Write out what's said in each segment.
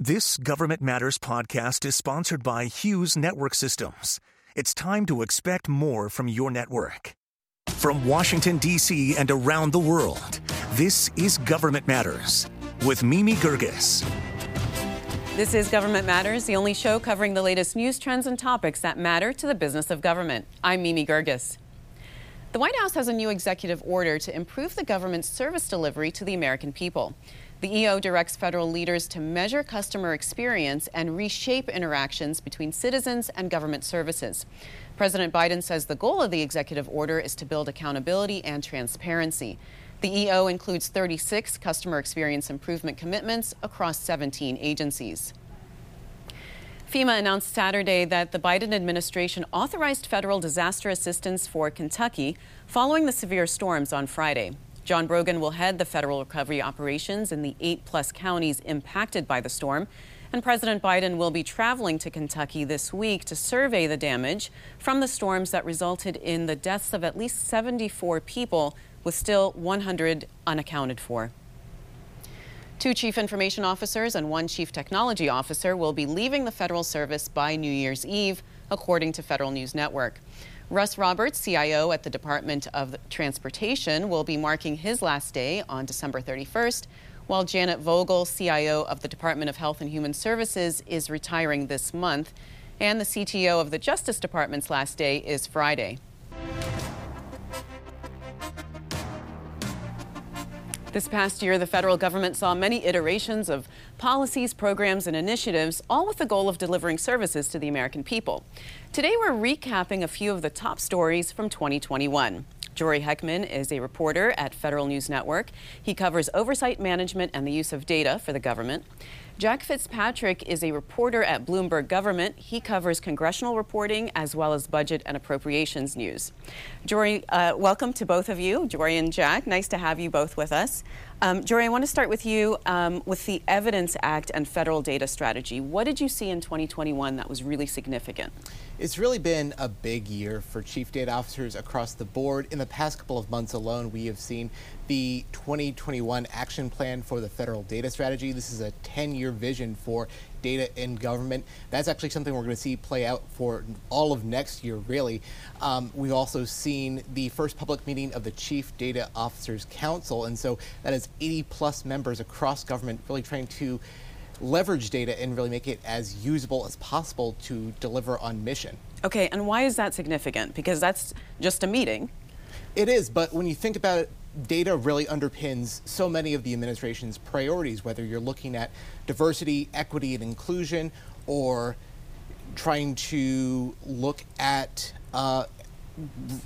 This Government Matters podcast is sponsored by Hughes Network Systems. It's time to expect more from your network. From Washington, D.C. and around the world, this is Government Matters with Mimi Gerges. This is Government Matters, the only show covering the latest news trends and topics that matter to the business of government. I'm Mimi Gerges. The White House has a new executive order to improve the government's service delivery to the American people. The EO directs federal leaders to measure customer experience and reshape interactions between citizens and government services. President Biden says the goal of the executive order is to build accountability and transparency. The EO includes 36 customer experience improvement commitments across 17 agencies. FEMA announced Saturday that the Biden administration authorized federal disaster assistance for Kentucky following the severe storms on Friday. John Brogan will head the federal recovery operations in the eight plus counties impacted by the storm. And President Biden will be traveling to Kentucky this week to survey the damage from the storms that resulted in the deaths of at least 74 people with still 100 unaccounted for. Two chief information officers and one chief technology officer will be leaving the federal service by New Year's Eve, according to Federal News Network. Russ Roberts, CIO at the Department of Transportation, will be marking his last day on December 31st, while Janet Vogel, CIO of the Department of Health and Human Services, is retiring this month. And the CTO of the Justice Department's last day is Friday. This past year, the federal government saw many iterations of policies, programs, and initiatives, all with the goal of delivering services to the American people. Today, we're recapping a few of the top stories from 2021. Jory Heckman is a reporter at Federal News Network. He covers oversight management and the use of data for the government. Jack Fitzpatrick is a reporter at Bloomberg Government. He covers congressional reporting as well as budget and appropriations news. Jory, uh, welcome to both of you, Jory and Jack. Nice to have you both with us. Um, Jory, I want to start with you um, with the Evidence Act and federal data strategy. What did you see in 2021 that was really significant? It's really been a big year for chief data officers across the board. In the past couple of months alone, we have seen the 2021 action plan for the federal data strategy. This is a 10 year vision for data in government. That's actually something we're going to see play out for all of next year, really. Um, we've also seen the first public meeting of the Chief Data Officers Council, and so that is 80 plus members across government really trying to leverage data and really make it as usable as possible to deliver on mission. Okay, and why is that significant? Because that's just a meeting. It is, but when you think about it, data really underpins so many of the administration's priorities, whether you're looking at diversity, equity, and inclusion, or trying to look at uh,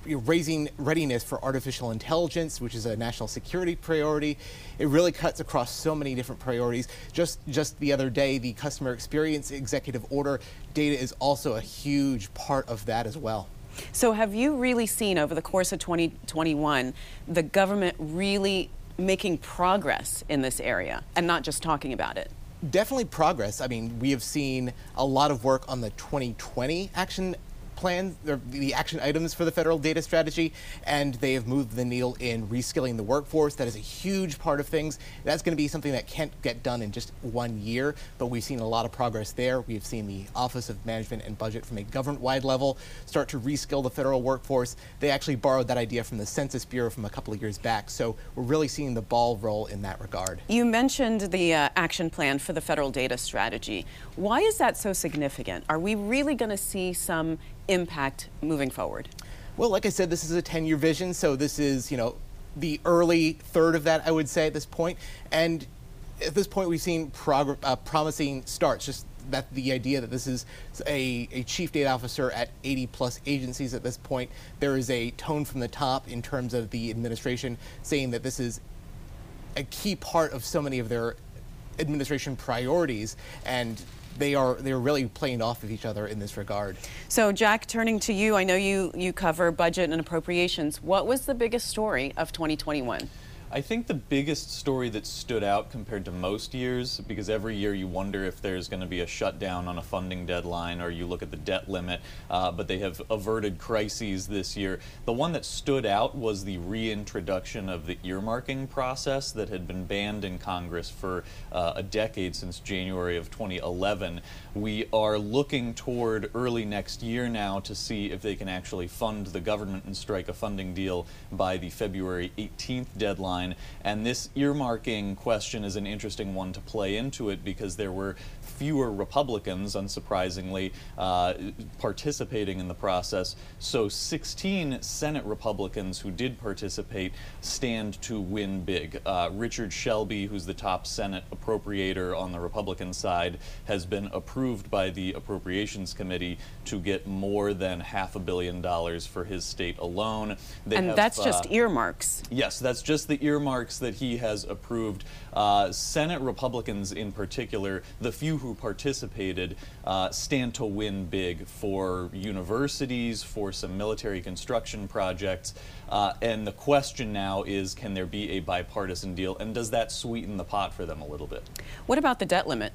raising readiness for artificial intelligence, which is a national security priority. It really cuts across so many different priorities. Just just the other day, the customer experience executive order data is also a huge part of that as well. So, have you really seen over the course of 2021 the government really making progress in this area and not just talking about it? Definitely progress. I mean, we have seen a lot of work on the 2020 action plan, the action items for the federal data strategy, and they have moved the needle in reskilling the workforce. That is a huge part of things. That's going to be something that can't get done in just one year, but we've seen a lot of progress there. We've seen the Office of Management and Budget from a government-wide level start to reskill the federal workforce. They actually borrowed that idea from the Census Bureau from a couple of years back, so we're really seeing the ball roll in that regard. You mentioned the uh, action plan for the federal data strategy. Why is that so significant? Are we really going to see some impact moving forward? Well, like I said, this is a 10 year vision, so this is, you know, the early third of that, I would say, at this point. And at this point, we've seen prog- uh, promising starts. Just that the idea that this is a, a, chief data officer at 80 plus agencies at this point. There is a tone from the top in terms of the administration saying that this is a key part of so many of their administration priorities. And they are they are really playing off of each other in this regard. So, Jack, turning to you, I know you you cover budget and appropriations. What was the biggest story of 2021? I think the biggest story that stood out compared to most years, because every year you wonder if there's going to be a shutdown on a funding deadline or you look at the debt limit, uh, but they have averted crises this year. The one that stood out was the reintroduction of the earmarking process that had been banned in Congress for uh, a decade since January of 2011. We are looking toward early next year now to see if they can actually fund the government and strike a funding deal by the February 18th deadline. And this earmarking question is an interesting one to play into it because there were fewer Republicans, unsurprisingly, uh, participating in the process. So 16 Senate Republicans who did participate stand to win big. Uh, Richard Shelby, who's the top Senate appropriator on the Republican side, has been approved by the Appropriations Committee to get more than half a billion dollars for his state alone. They and have, that's just uh, earmarks. Yes, that's just the earmarks that he has approved. Uh, Senate Republicans, in particular, the few who participated, uh, stand to win big for universities, for some military construction projects. Uh, and the question now is can there be a bipartisan deal? And does that sweeten the pot for them a little bit? What about the debt limit?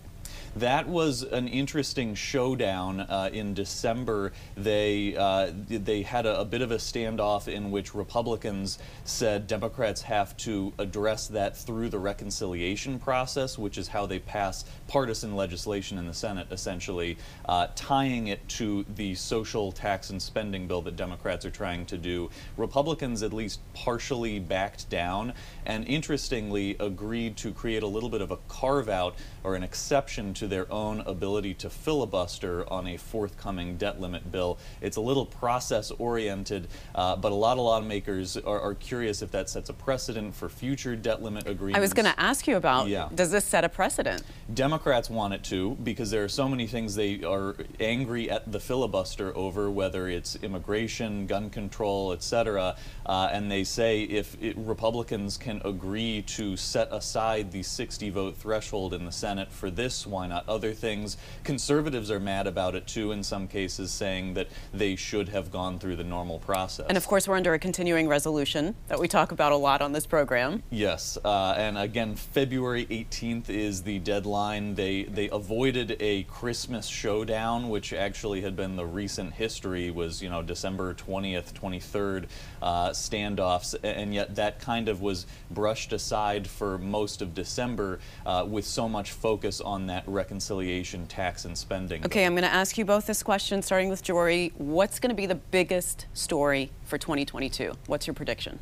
That was an interesting showdown uh, in December. They uh, they had a, a, bit of a standoff in which Republicans said Democrats have to address that through the reconciliation process, which is how they pass partisan legislation in the Senate, essentially uh, tying it to the social tax and spending bill that Democrats are trying to do. Republicans at least partially backed down, and interestingly agreed to create a little bit of a carve out or an exception to their own ability to filibuster on a forthcoming debt limit bill. It's a little process oriented, uh, but a lot of lawmakers are, are, curious if that sets a precedent for future debt limit agreements. I was going to ask you about yeah. does this set a precedent? Democrats want it to because there are so many things they are angry at the filibuster over, whether it's immigration, gun control, etc. Uh, and they say if it, Republicans can agree to set aside the 60 vote threshold in the Senate for this, why not? Not other things. Conservatives are mad about it too in some cases, saying that they should have gone through the normal process. And of course, we're under a continuing resolution that we talk about a lot on this program. Yes, uh, and again, February 18th is the deadline. They they avoided a Christmas showdown, which actually had been the recent history. Was you know December 20th, 23rd uh, standoffs, and yet that kind of was brushed aside for most of December uh, with so much focus on that reconciliation, tax, and spending. Okay, I'm going to ask you both this question, starting with Jory. What's going to be the biggest story for 2022? What's your prediction?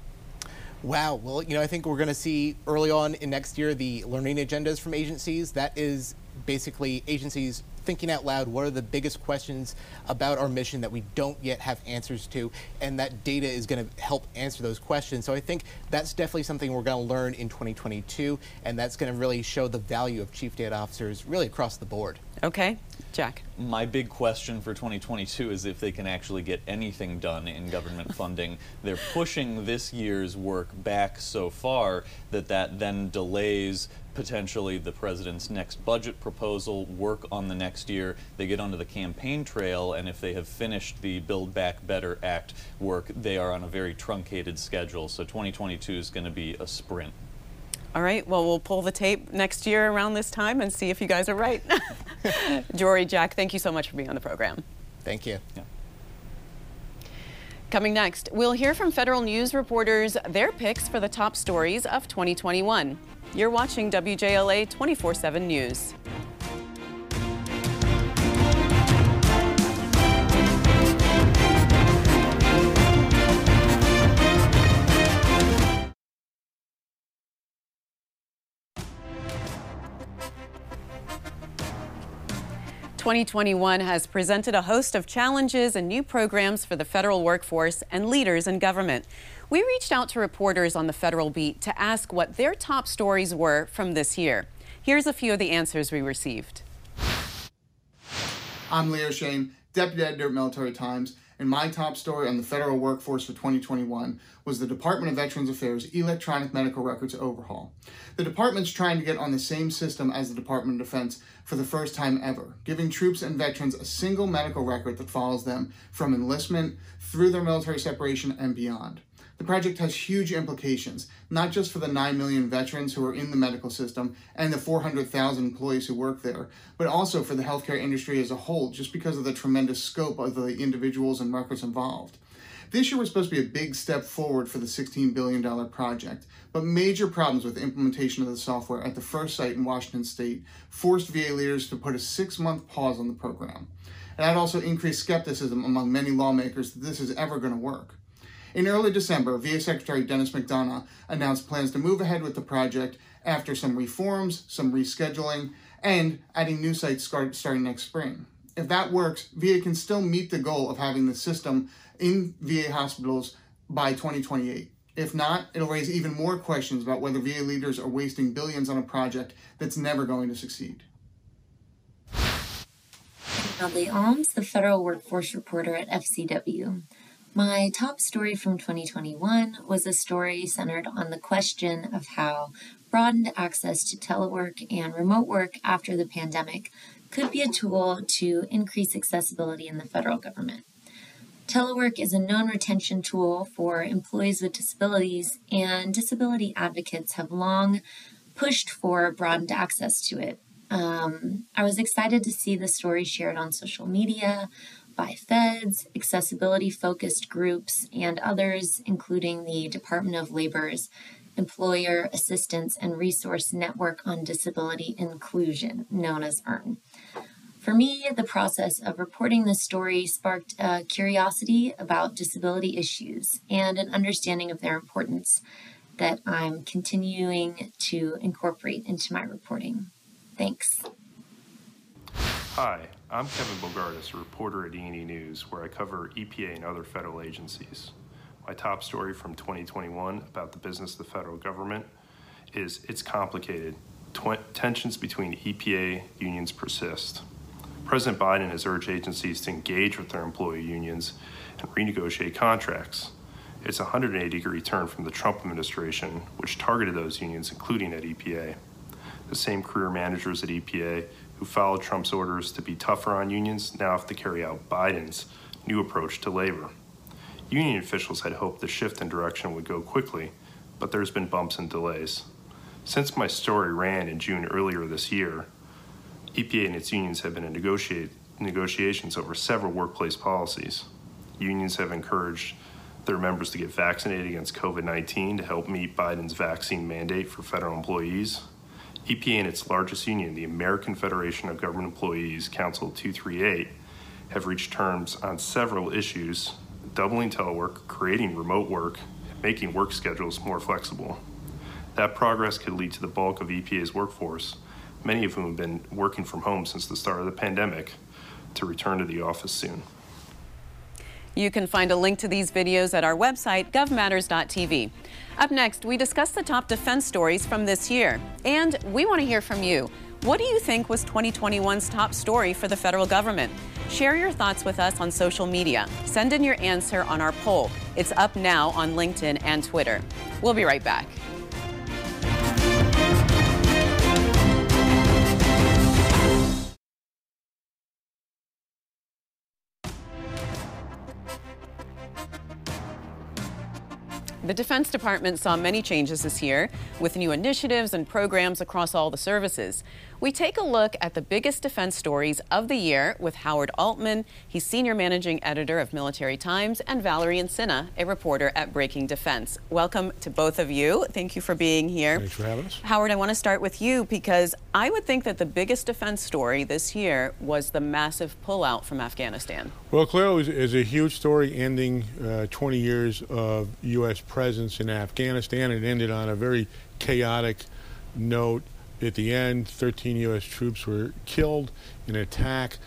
Wow. Well, you know, I think we're going to see early on in next year the learning agendas from agencies. That is basically agencies thinking out loud what are the biggest questions about our mission that we don't yet have answers to, and that data is going to help answer those questions. So I think that's definitely something we're going to learn in 2022, and that's going to really show the value of chief data officers really across the board. Okay, Jack. My big question for 2022 is if they can actually get anything done in government funding. They're pushing this year's work back so far that that then delays potentially the president's next budget proposal, work on the next year. They get onto the campaign trail, and if they have finished the Build Back Better Act work, they are on a very truncated schedule. So 2022 is going to be a sprint. All right, well, we'll pull the tape next year around this time and see if you guys are right. Jory, Jack, thank you so much for being on the program. Thank you. Yeah. Coming next, we'll hear from federal news reporters their picks for the top stories of 2021. You're watching WJLA 24 7 News. 2021 has presented a host of challenges and new programs for the federal workforce and leaders in government. We reached out to reporters on the federal beat to ask what their top stories were from this year. Here's a few of the answers we received. I'm Leo Shane, Deputy Editor at Military Times, and my top story on the federal workforce for 2021 was the Department of Veterans Affairs electronic medical records overhaul. The department's trying to get on the same system as the Department of Defense for the first time ever, giving troops and veterans a single medical record that follows them from enlistment through their military separation and beyond. The project has huge implications, not just for the 9 million veterans who are in the medical system and the 400,000 employees who work there, but also for the healthcare industry as a whole, just because of the tremendous scope of the individuals and records involved. This year was supposed to be a big step forward for the $16 billion project, but major problems with implementation of the software at the first site in Washington state forced VA leaders to put a six month pause on the program. And that also increased skepticism among many lawmakers that this is ever going to work. In early December, VA Secretary Denis McDonough announced plans to move ahead with the project after some reforms, some rescheduling, and adding new sites start, starting next spring. If that works, VA can still meet the goal of having the system in VA hospitals by 2028. If not, it'll raise even more questions about whether VA leaders are wasting billions on a project that's never going to succeed. Natalie Alms, the Federal Workforce Reporter at FCW. My top story from 2021 was a story centered on the question of how broadened access to telework and remote work after the pandemic could be a tool to increase accessibility in the federal government. Telework is a known retention tool for employees with disabilities, and disability advocates have long pushed for broadened access to it. Um, I was excited to see the story shared on social media by feds, accessibility focused groups, and others, including the Department of Labor's Employer Assistance and Resource Network on Disability Inclusion, known as EARN. For me, the process of reporting this story sparked a curiosity about disability issues and an understanding of their importance that I'm continuing to incorporate into my reporting. Thanks. Hi, I'm Kevin Bogardus, a reporter at E&E News, where I cover EPA and other federal agencies. My top story from 2021 about the business of the federal government is It's Complicated. Tw- tensions between EPA unions persist. President Biden has urged agencies to engage with their employee unions and renegotiate contracts. It's a 180 degree turn from the Trump administration, which targeted those unions, including at EPA. The same career managers at EPA who followed Trump's orders to be tougher on unions now have to carry out Biden's new approach to labor. Union officials had hoped the shift in direction would go quickly, but there's been bumps and delays. Since my story ran in June earlier this year, EPA and its unions have been in negotiations over several workplace policies. Unions have encouraged their members to get vaccinated against COVID 19 to help meet Biden's vaccine mandate for federal employees. EPA and its largest union, the American Federation of Government Employees, Council 238, have reached terms on several issues doubling telework, creating remote work, making work schedules more flexible. That progress could lead to the bulk of EPA's workforce, many of whom have been working from home since the start of the pandemic, to return to the office soon. You can find a link to these videos at our website, govmatters.tv. Up next, we discuss the top defense stories from this year. And we want to hear from you. What do you think was 2021's top story for the federal government? Share your thoughts with us on social media. Send in your answer on our poll. It's up now on LinkedIn and Twitter. We'll be right back. The Defense Department saw many changes this year with new initiatives and programs across all the services. We take a look at the biggest defense stories of the year with Howard Altman. He's senior managing editor of Military Times, and Valerie Insinna, a reporter at Breaking Defense. Welcome to both of you. Thank you for being here. Thanks for having us. Howard, I want to start with you because I would think that the biggest defense story this year was the massive pullout from Afghanistan. Well, clearly, it is a huge story ending uh, 20 years of U.S. presence in Afghanistan. It ended on a very chaotic note. At the end, 13 U.S. troops were killed in an attack,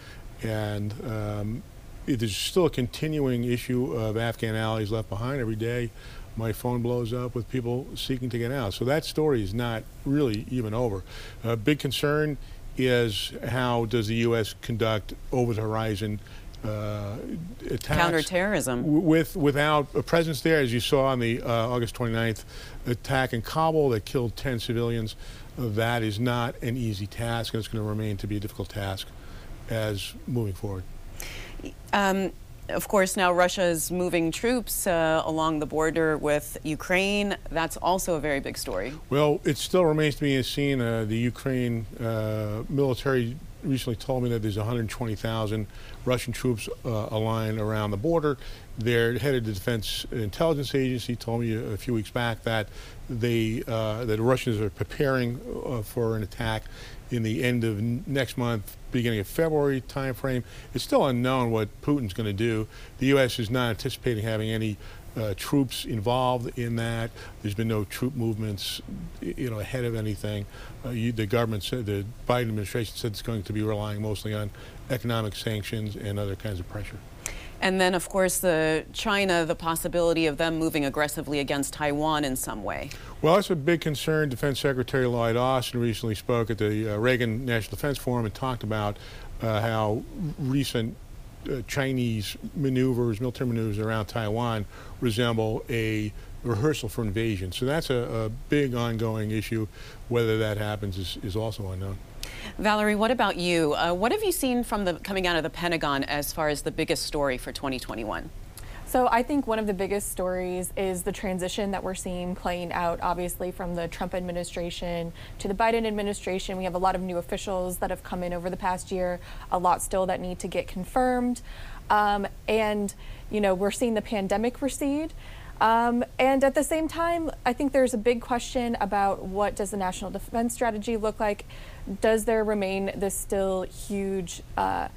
and um, it is still a continuing issue of Afghan allies left behind every day. My phone blows up with people seeking to get out. So that story is not really even over. A big concern is how does the U.S. conduct over the horizon uh, attacks Counterterrorism. with without a presence there, as you saw on the uh, August 29th attack in Kabul that killed 10 civilians. That is not an easy task, and it's going to remain to be a difficult task as moving forward. Um, of course, now Russia is moving troops uh, along the border with Ukraine. That's also a very big story. Well, it still remains to be seen. Uh, the Ukraine uh, military recently told me that there's 120,000 Russian troops uh, aligned around the border. Their head of the Defense Intelligence Agency told me a, few weeks back that they uh, that the Russians are preparing uh, for an attack in the end of next month, beginning of February timeframe. It's still unknown what Putin's going to do. The U.S. is not anticipating having any uh, troops involved in that. There's been no troop movements, you know, ahead of anything. Uh, you, the government said, the Biden administration said it's going to be relying mostly on economic sanctions and other kinds of pressure. And then, of course, the China, the possibility of them moving aggressively against Taiwan in some way. Well, that's a big concern. Defense Secretary Lloyd Austin recently spoke at the uh, Reagan National Defense Forum and talked about uh, how recent uh, Chinese maneuvers, military maneuvers around Taiwan, resemble a rehearsal for invasion. So that's a, a big ongoing issue. Whether that happens is, is also unknown. Valerie, what about you? Uh, what have you seen from the coming out of the Pentagon as far as the biggest story for 2021? So I think one of the biggest stories is the transition that we're seeing playing out, obviously, from the Trump administration to the Biden administration. We have a lot of new officials that have come in over the past year, a lot still that need to get confirmed. Um, and, you know, we're seeing the pandemic recede. Um, and at the same time, I think there's a big question about what does the national defense strategy look like? Does there remain this still huge, uh,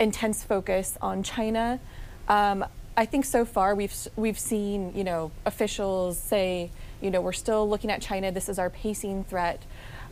intense focus on China? Um, I think so far we've we've seen you know officials say you know we're still looking at China. This is our pacing threat.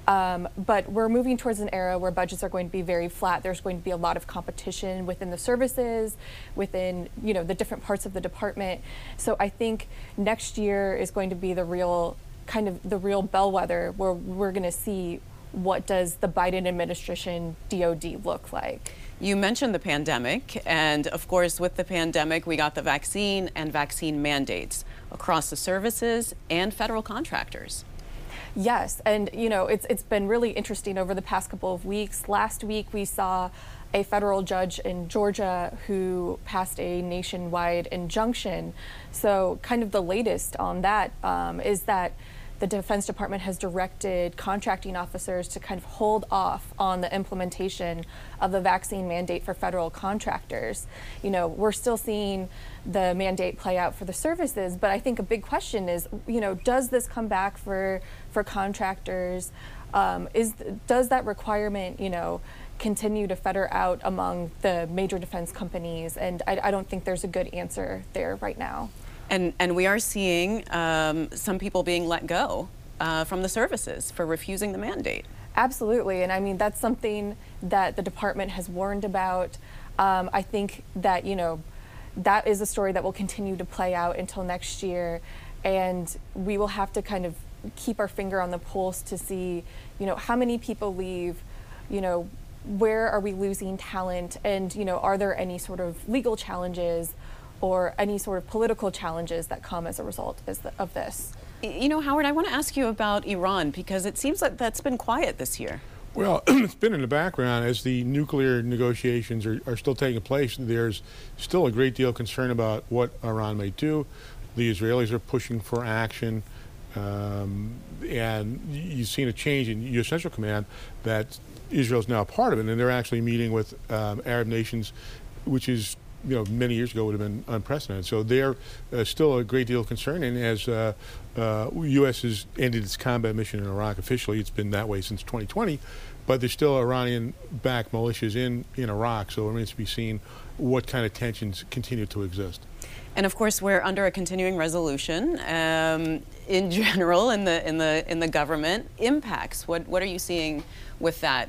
Um, but we're moving towards an era where budgets are going to be very flat. There's going to be a lot of competition within the services, within you know the different parts of the department. So I think next year is going to be the real kind of the real bellwether where we're going to see what does the Biden administration DoD look like. You mentioned the pandemic, and of course, with the pandemic, we got the vaccine and vaccine mandates across the services and federal contractors. Yes, and you know, it's it's been really interesting over the past couple of weeks. Last week we saw a federal judge in Georgia who passed a nationwide injunction. So, kind of the latest on that um, is that the Defense Department has directed contracting officers to kind of hold off on the implementation of the vaccine mandate for federal contractors. You know, we're still seeing the mandate play out for the services, but I think a big question is, you know, does this come back for for contractors? Um, is does that requirement, you know, continue to fetter out among the major defense companies? And I, I don't think there's a good answer there right now. And, and we are seeing um, some people being let go uh, from the services for refusing the mandate. Absolutely. And I mean, that's something that the department has warned about. Um, I think that, you know, that is a story that will continue to play out until next year. And we will have to kind of keep our finger on the pulse to see, you know, how many people leave, you know, where are we losing talent, and, you know, are there any sort of legal challenges or any sort of political challenges that come as a result of this. You know, Howard, I want to ask you about Iran because it seems like that's been quiet this year. Well, it's been in the background as the nuclear negotiations are, are still taking place. There's still a great deal of concern about what Iran may do. The Israelis are pushing for action. Um, and you've seen a change in U.S. Central Command that Israel is now a part of it, and they're actually meeting with um, Arab nations, which is you know, many years ago would have been unprecedented. So they're uh, still a great deal of concern. And as uh, uh, U.S. has ended its combat mission in Iraq officially, it's been that way since 2020. But there's still Iranian-backed militias in, in Iraq, so it remains to be seen what kind of tensions continue to exist. And of course, we're under a continuing resolution. Um, in general, in the in the in the government, impacts. What what are you seeing with that?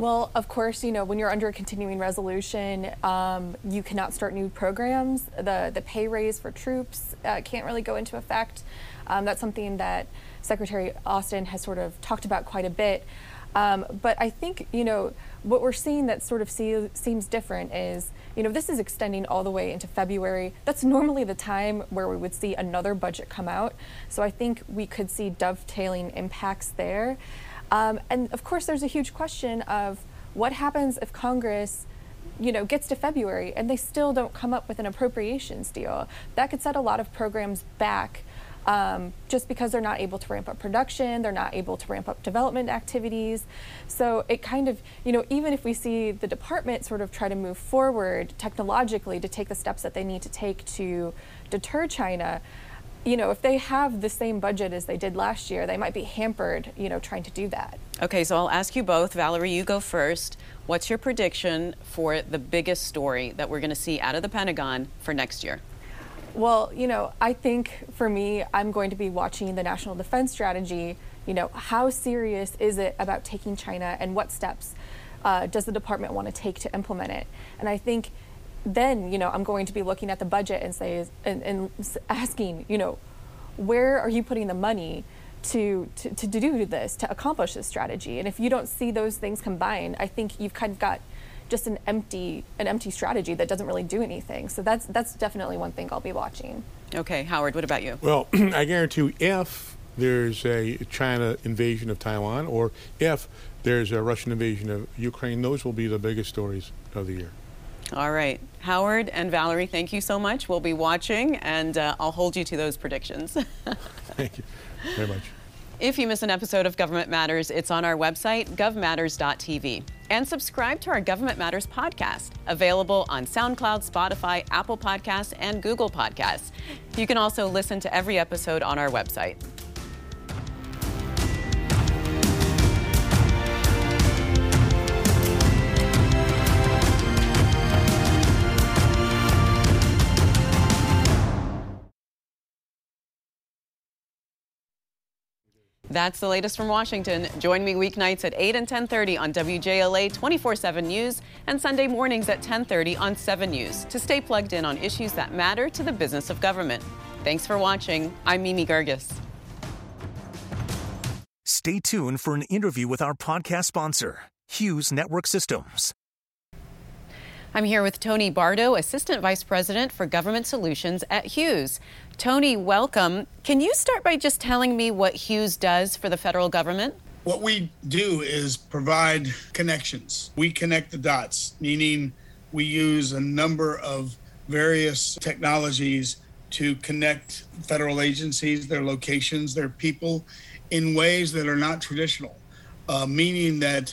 Well, of course, you know, when you're under a continuing resolution, um, you cannot start new programs. The, the pay raise for troops uh, can't really go into effect. Um, that's something that Secretary Austin has sort of talked about quite a bit. Um, but I think, you know, what we're seeing that sort of see, seems different is, you know, this is extending all the way into February. That's normally the time where we would see another budget come out. So I think we could see dovetailing impacts there. Um, and of course, there's a huge question of what happens if Congress you know, gets to February and they still don't come up with an appropriations deal. That could set a lot of programs back um, just because they're not able to ramp up production, they're not able to ramp up development activities. So it kind of, you know, even if we see the department sort of try to move forward technologically to take the steps that they need to take to deter China, you know, if they have the same budget as they did last year, they might be hampered, you know, trying to do that. Okay, so I'll ask you both. Valerie, you go first. What's your prediction for the biggest story that we're going to see out of the Pentagon for next year? Well, you know, I think for me, I'm going to be watching the National Defense Strategy. You know, how serious is it about taking China and what steps uh, does the department want to take to implement it? And I think then, you know, I'm going to be looking at the budget and say, and, and asking, you know, where are you putting the money to, to, to do this, to accomplish this strategy? And if you don't see those things combined, I think you've kind of got just an empty an empty strategy that doesn't really do anything. So that's that's definitely one thing I'll be watching. Okay, Howard, what about you? Well, I guarantee if there's a China invasion of Taiwan or if there's a Russian invasion of Ukraine, those will be the biggest stories of the year. All right. Howard and Valerie, thank you so much. We'll be watching, and uh, I'll hold you to those predictions. thank you very much. If you miss an episode of Government Matters, it's on our website, govmatters.tv. And subscribe to our Government Matters podcast, available on SoundCloud, Spotify, Apple Podcasts, and Google Podcasts. You can also listen to every episode on our website. That's the latest from Washington. Join me weeknights at 8 and 10:30 on WJLA 24/7 News and Sunday mornings at 10:30 on 7 News to stay plugged in on issues that matter to the business of government. Thanks for watching. I'm Mimi Gerges. Stay tuned for an interview with our podcast sponsor, Hughes Network Systems. I'm here with Tony Bardo, Assistant Vice President for Government Solutions at Hughes. Tony, welcome. Can you start by just telling me what Hughes does for the federal government? What we do is provide connections. We connect the dots, meaning we use a number of various technologies to connect federal agencies, their locations, their people in ways that are not traditional, uh, meaning that